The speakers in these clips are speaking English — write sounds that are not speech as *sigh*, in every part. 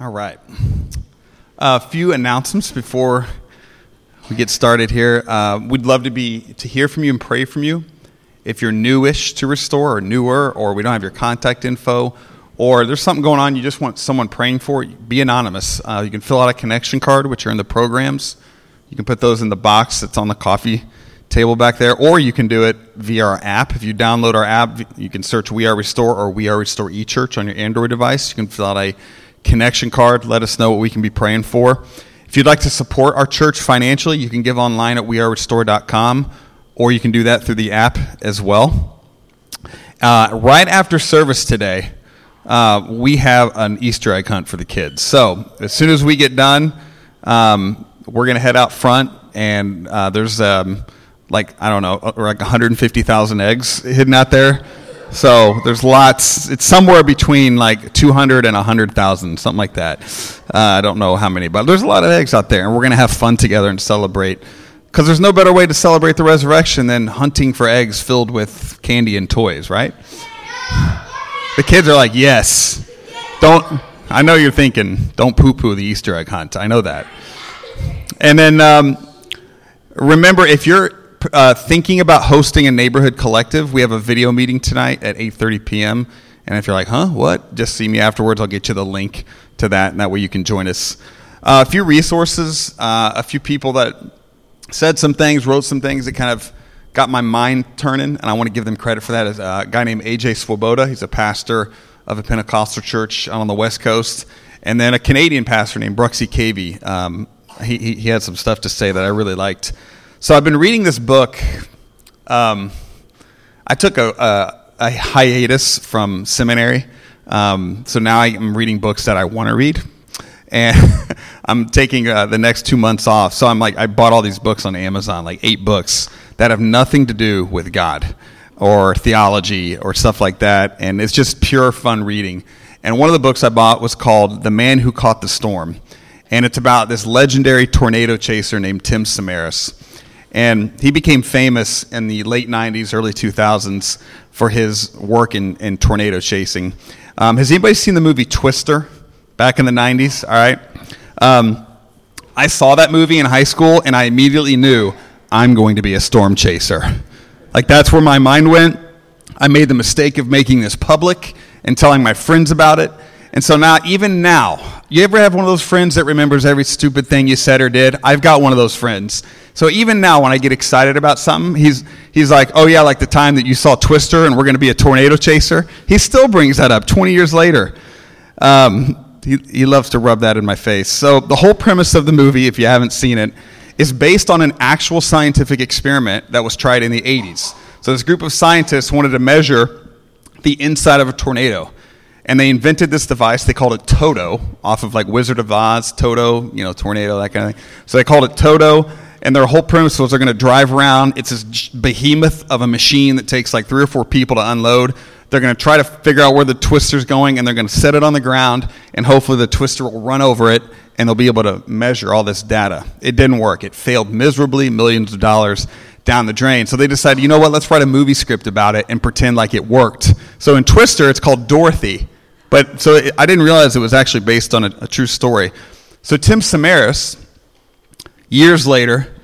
All right. A few announcements before we get started here. Uh, we'd love to be to hear from you and pray from you. If you're newish to Restore or newer, or we don't have your contact info, or there's something going on you just want someone praying for, be anonymous. Uh, you can fill out a connection card, which are in the programs. You can put those in the box that's on the coffee table back there, or you can do it via our app. If you download our app, you can search We Are Restore or We Are Restore eChurch on your Android device. You can fill out a connection card. Let us know what we can be praying for. If you'd like to support our church financially, you can give online at wearerestore.com, or you can do that through the app as well. Uh, right after service today, uh, we have an Easter egg hunt for the kids. So as soon as we get done, um, we're going to head out front, and uh, there's um, like I don't know, uh, like 150,000 eggs hidden out there. So there's lots. It's somewhere between like 200 and 100,000, something like that. Uh, I don't know how many, but there's a lot of eggs out there, and we're gonna have fun together and celebrate. Because there's no better way to celebrate the resurrection than hunting for eggs filled with candy and toys, right? The kids are like, yes. Don't. I know you're thinking, don't poo-poo the Easter egg hunt. I know that. And then um, remember, if you're uh, thinking about hosting a neighborhood collective, we have a video meeting tonight at 8:30 p.m. And if you're like, "Huh, what?" Just see me afterwards. I'll get you the link to that, and that way you can join us. Uh, a few resources, uh, a few people that said some things, wrote some things that kind of got my mind turning, and I want to give them credit for that. Is a guy named AJ Swoboda. He's a pastor of a Pentecostal church on the West Coast, and then a Canadian pastor named Bruxy Cavey. Um, he, he, he had some stuff to say that I really liked. So I've been reading this book. Um, I took a, a, a, hiatus from seminary, um, so now I'm reading books that I want to read, and *laughs* I'm taking uh, the next two months off. So I'm like, I bought all these books on Amazon, like eight books that have nothing to do with God or theology or stuff like that, and it's just pure fun reading. And one of the books I bought was called The Man Who Caught the Storm, and it's about this legendary tornado chaser named Tim Samaras. And he became famous in the late 90s, early 2000s for his work in, in tornado chasing. Um, has anybody seen the movie Twister back in the 90s? All right. Um, I saw that movie in high school and I immediately knew I'm going to be a storm chaser. Like, that's where my mind went. I made the mistake of making this public and telling my friends about it. And so now, even now, you ever have one of those friends that remembers every stupid thing you said or did? I've got one of those friends. So even now, when I get excited about something, he's, he's like, oh, yeah, like the time that you saw Twister and we're going to be a tornado chaser. He still brings that up 20 years later. Um, he, he loves to rub that in my face. So the whole premise of the movie, if you haven't seen it, is based on an actual scientific experiment that was tried in the 80s. So this group of scientists wanted to measure the inside of a tornado. And they invented this device. They called it Toto, off of like Wizard of Oz, Toto, you know, tornado, that kind of thing. So they called it Toto and their whole premise was they're going to drive around. It's this behemoth of a machine that takes like three or four people to unload. They're going to try to figure out where the twister's going, and they're going to set it on the ground, and hopefully the twister will run over it, and they'll be able to measure all this data. It didn't work. It failed miserably, millions of dollars down the drain. So they decided, you know what, let's write a movie script about it and pretend like it worked. So in Twister, it's called Dorothy. But so I didn't realize it was actually based on a, a true story. So Tim Samaras, years later,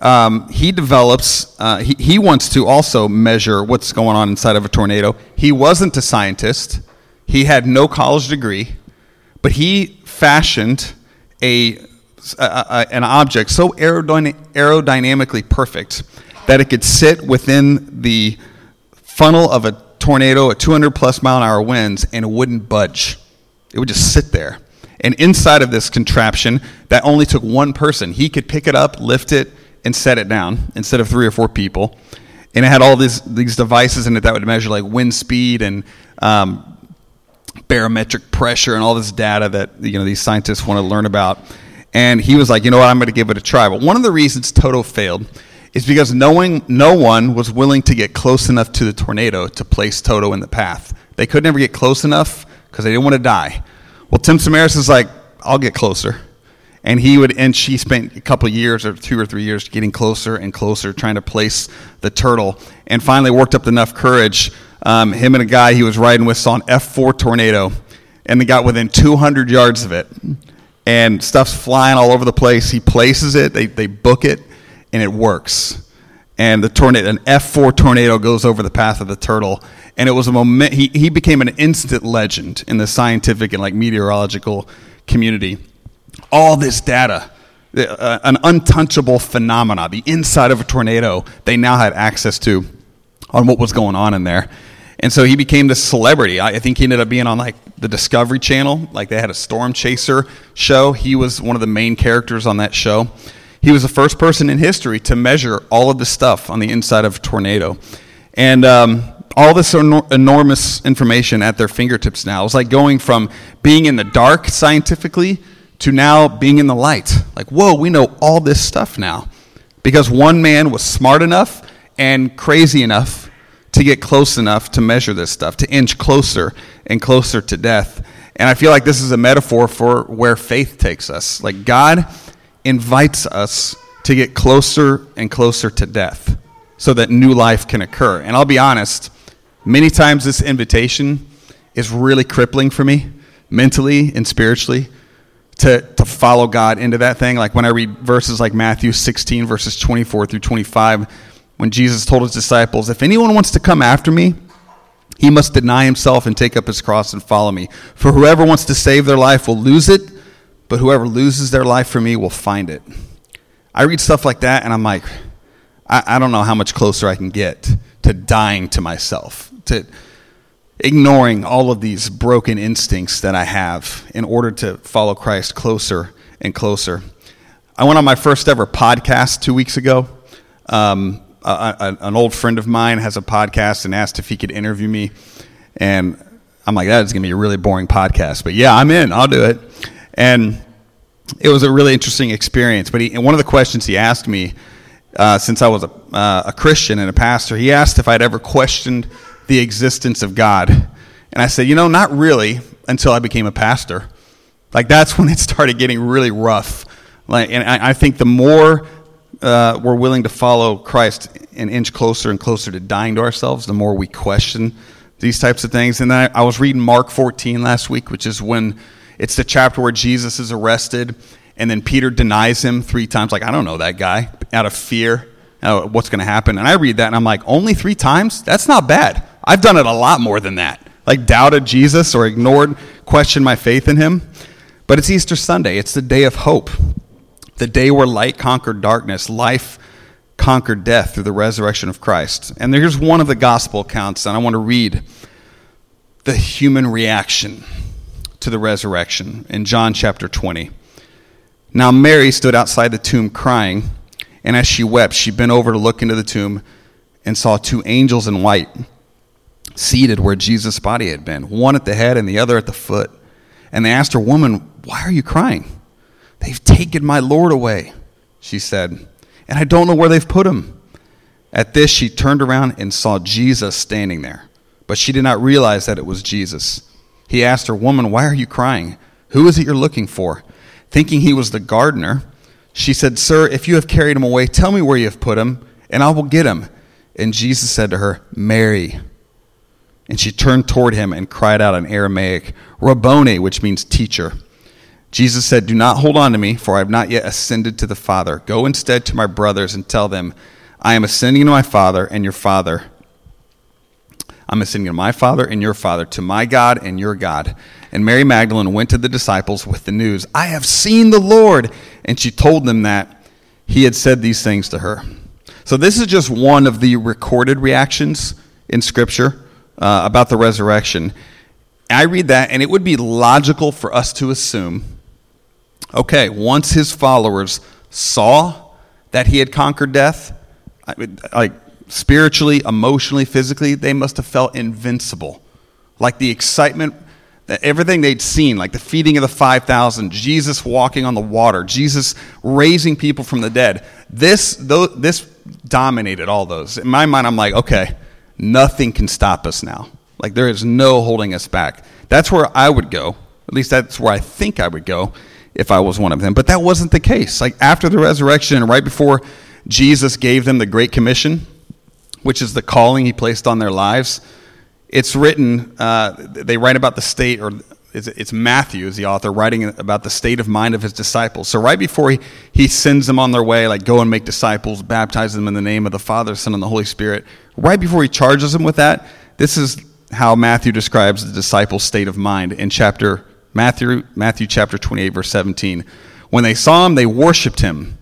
um, he develops, uh, he, he wants to also measure what's going on inside of a tornado. He wasn't a scientist, he had no college degree, but he fashioned a, a, a an object so aerodyna- aerodynamically perfect that it could sit within the funnel of a tornado at 200 plus mile an hour winds and it wouldn't budge. It would just sit there. And inside of this contraption, that only took one person. He could pick it up, lift it, and set it down instead of three or four people. And it had all these these devices in it that would measure like wind speed and um, barometric pressure and all this data that you know these scientists want to learn about. And he was like, you know what, I'm going to give it a try. But one of the reasons Toto failed is because knowing no one was willing to get close enough to the tornado to place Toto in the path. They could never get close enough because they didn't want to die. Well, Tim Samaras is like, I'll get closer. And he would, and she spent a couple years or two or three years getting closer and closer, trying to place the turtle, and finally worked up enough courage. Um, him and a guy he was riding with saw an F4 tornado, and they got within 200 yards of it. And stuff's flying all over the place. He places it, they, they book it, and it works. And the tornado, an F4 tornado goes over the path of the turtle. And it was a moment, he, he became an instant legend in the scientific and like meteorological community. All this data, uh, an untouchable phenomena, the inside of a tornado, they now had access to on what was going on in there. And so he became this celebrity. I think he ended up being on like the Discovery Channel. Like they had a storm chaser show. He was one of the main characters on that show. He was the first person in history to measure all of the stuff on the inside of a tornado. And um, all this enor- enormous information at their fingertips now. It's like going from being in the dark scientifically to now being in the light. Like, whoa, we know all this stuff now. Because one man was smart enough and crazy enough to get close enough to measure this stuff, to inch closer and closer to death. And I feel like this is a metaphor for where faith takes us. Like God invites us to get closer and closer to death so that new life can occur. And I'll be honest, many times this invitation is really crippling for me, mentally and spiritually, to, to follow God into that thing. Like when I read verses like Matthew 16, verses 24 through 25 when Jesus told his disciples, If anyone wants to come after me, he must deny himself and take up his cross and follow me. For whoever wants to save their life will lose it, but whoever loses their life for me will find it. I read stuff like that and I'm like, I, I don't know how much closer I can get to dying to myself, to ignoring all of these broken instincts that I have in order to follow Christ closer and closer. I went on my first ever podcast two weeks ago. Um, a, a, an old friend of mine has a podcast and asked if he could interview me, and I'm like, that is going to be a really boring podcast, but yeah, I'm in. I'll do it. And it was a really interesting experience. But he, one of the questions he asked me, uh, since I was a, uh, a Christian and a pastor, he asked if I'd ever questioned the existence of God. And I said, you know, not really until I became a pastor. Like that's when it started getting really rough. Like, and I, I think the more uh, we're willing to follow Christ an inch closer and closer to dying to ourselves, the more we question these types of things. And I, I was reading Mark 14 last week, which is when it's the chapter where Jesus is arrested and then Peter denies him three times, like, I don't know that guy, out of fear, uh, what's going to happen. And I read that and I'm like, only three times? That's not bad. I've done it a lot more than that. Like, doubted Jesus or ignored, questioned my faith in him. But it's Easter Sunday, it's the day of hope the day where light conquered darkness, life conquered death through the resurrection of Christ. And here's one of the gospel accounts, and I want to read the human reaction to the resurrection in John chapter 20. Now, Mary stood outside the tomb crying, and as she wept, she bent over to look into the tomb and saw two angels in white seated where Jesus' body had been, one at the head and the other at the foot. And they asked her, Woman, why are you crying? They've taken my Lord away, she said, and I don't know where they've put him. At this, she turned around and saw Jesus standing there, but she did not realize that it was Jesus. He asked her, Woman, why are you crying? Who is it you're looking for? Thinking he was the gardener, she said, Sir, if you have carried him away, tell me where you have put him, and I will get him. And Jesus said to her, Mary. And she turned toward him and cried out in Aramaic, Rabboni, which means teacher. Jesus said, Do not hold on to me, for I have not yet ascended to the Father. Go instead to my brothers and tell them, I am ascending to my Father and your Father. I'm ascending to my Father and your Father, to my God and your God. And Mary Magdalene went to the disciples with the news, I have seen the Lord. And she told them that he had said these things to her. So, this is just one of the recorded reactions in Scripture uh, about the resurrection. I read that, and it would be logical for us to assume Okay, once his followers saw that he had conquered death, like spiritually, emotionally, physically, they must have felt invincible. Like the excitement, that everything they'd seen, like the feeding of the 5,000, Jesus walking on the water, Jesus raising people from the dead. This, this dominated all those. In my mind, I'm like, okay, nothing can stop us now. Like there is no holding us back. That's where I would go. At least that's where I think I would go if I was one of them. But that wasn't the case. Like after the resurrection and right before Jesus gave them the Great Commission, which is the calling he placed on their lives, it's written, uh, they write about the state, or it's Matthew is the author writing about the state of mind of his disciples. So right before he, he sends them on their way, like go and make disciples, baptize them in the name of the Father, Son, and the Holy Spirit, right before he charges them with that, this is how Matthew describes the disciples' state of mind in chapter Matthew, Matthew chapter 28, verse 17. When they saw him, they worshiped him,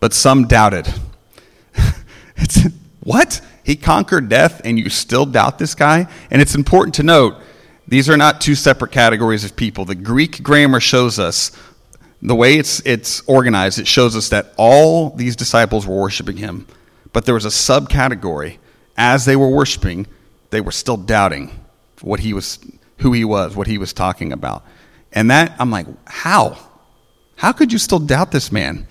but some doubted. *laughs* it's, what? He conquered death, and you still doubt this guy? And it's important to note these are not two separate categories of people. The Greek grammar shows us the way it's, it's organized, it shows us that all these disciples were worshiping him, but there was a subcategory. As they were worshiping, they were still doubting what he was, who he was, what he was talking about. And that, I'm like, how? How could you still doubt this man?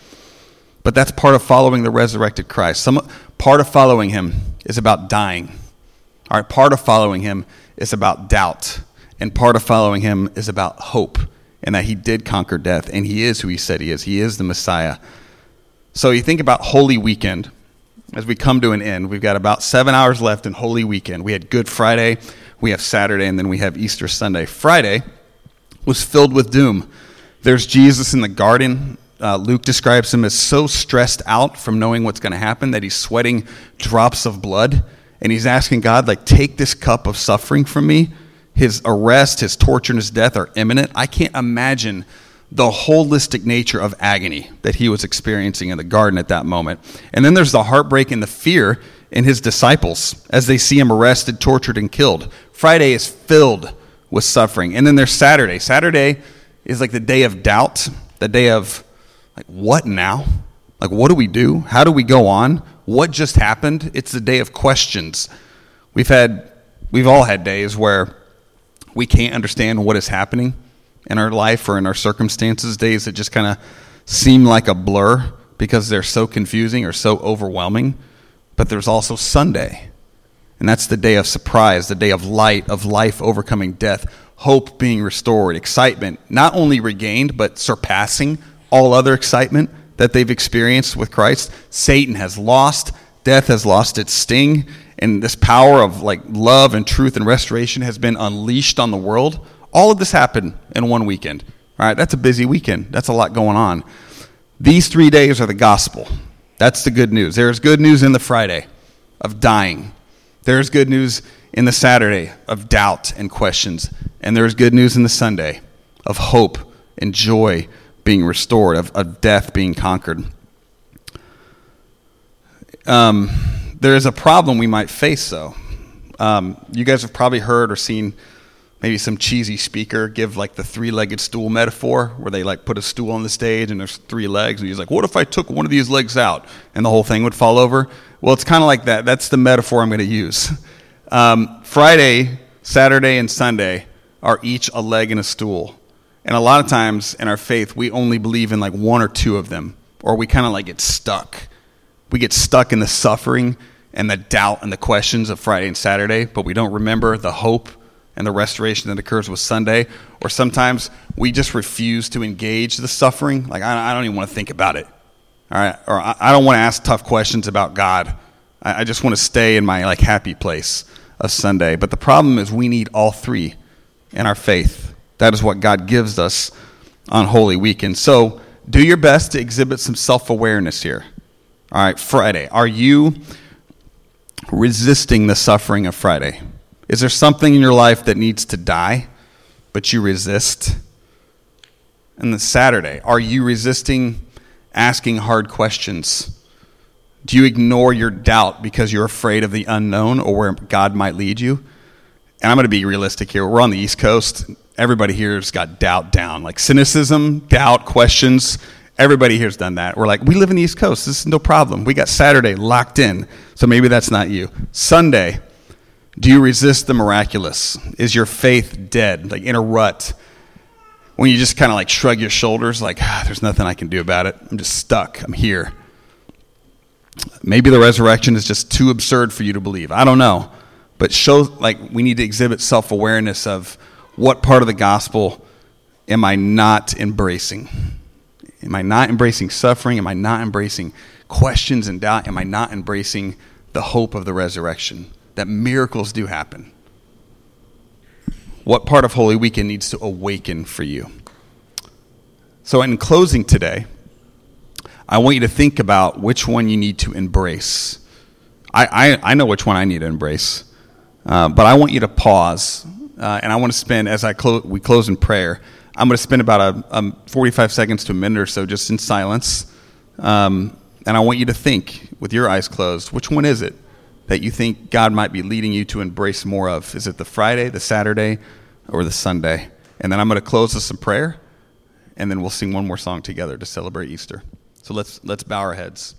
But that's part of following the resurrected Christ. Some, part of following him is about dying. All right, part of following him is about doubt. And part of following him is about hope and that he did conquer death and he is who he said he is. He is the Messiah. So you think about Holy Weekend as we come to an end. We've got about seven hours left in Holy Weekend. We had Good Friday, we have Saturday, and then we have Easter Sunday. Friday was filled with doom. There's Jesus in the garden. Uh, Luke describes him as so stressed out from knowing what's going to happen that he's sweating drops of blood and he's asking God, like, take this cup of suffering from me. His arrest, his torture, and his death are imminent. I can't imagine the holistic nature of agony that he was experiencing in the garden at that moment. And then there's the heartbreak and the fear in his disciples as they see him arrested, tortured, and killed. Friday is filled with suffering. And then there's Saturday. Saturday is like the day of doubt, the day of, like, what now? Like, what do we do? How do we go on? what just happened. It's the day of questions. We've had, we've all had days where we can't understand what is happening in our life or in our circumstances, days that just kind of seem like a blur because they're so confusing or so overwhelming. But there's also Sunday, and that's the day of surprise, the day of light, of life overcoming death, hope being restored, excitement not only regained, but surpassing all other excitement that they've experienced with Christ. Satan has lost, death has lost its sting, and this power of like love and truth and restoration has been unleashed on the world. All of this happened in one weekend. All right, that's a busy weekend. That's a lot going on. These three days are the gospel. That's the good news. There is good news in the Friday of dying. There is good news in the Saturday of doubt and questions. And there is good news in the Sunday of hope and joy being restored, of, of death being conquered. Um, there is a problem we might face, though. Um, you guys have probably heard or seen maybe some cheesy speaker give like the three-legged stool metaphor, where they like put a stool on the stage and there's three legs, and he's like, "What if I took one of these legs out and the whole thing would fall over?" Well, it's kind of like that. That's the metaphor I'm going to use. Um, Friday, Saturday, and Sunday are each a leg and a stool. And a lot of times in our faith, we only believe in like one or two of them, or we kind of like get stuck. We get stuck in the suffering and the doubt and the questions of Friday and Saturday, but we don't remember the hope and the restoration that occurs with Sunday. Or sometimes we just refuse to engage the suffering. Like, I, don't even want to think about it. All right? Or I, don't want to ask tough questions about God. I, I just want to stay in my like happy place of Sunday. But the problem is we need all three in our faith. That is what God gives us on Holy Week. And so do your best to exhibit some self awareness here. All right, Friday. Are you resisting the suffering of Friday? Is there something in your life that needs to die, but you resist? And the Saturday, are you resisting asking hard questions? Do you ignore your doubt because you're afraid of the unknown or where God might lead you? And I'm going to be realistic here. We're on the East Coast everybody here's got doubt down, like cynicism, doubt, questions. Everybody here's done that. We're like, we live in the East Coast. This is no problem. We got Saturday locked in. So maybe that's not you. Sunday, do you resist the miraculous? Is your faith dead, like in a rut? When you just kind of like shrug your shoulders, like, ah, there's nothing I can do about it. I'm just stuck. I'm here. Maybe the resurrection is just too absurd for you to believe. I don't know. But show, like, we need to exhibit self awareness of, what part of the gospel am I not embracing? Am I not embracing suffering? Am I not embracing questions and doubt? Am I not embracing the hope of the resurrection? That miracles do happen. What part of Holy Weekend needs to awaken for you? So, in closing today, I want you to think about which one you need to embrace. I, I, I know which one I need to embrace, uh, but I want you to pause, uh, and I want to spend, as I clo- we close in prayer, I'm going to spend about a, a, 45 seconds to a minute or so just in silence. Um, and I want you to think, with your eyes closed, which one is it that you think God might be leading you to embrace more of? Is it the Friday, the Saturday, or the Sunday? And then I'm going to close this in prayer, and then we'll sing one more song together to celebrate Easter. So let's, let's bow our heads.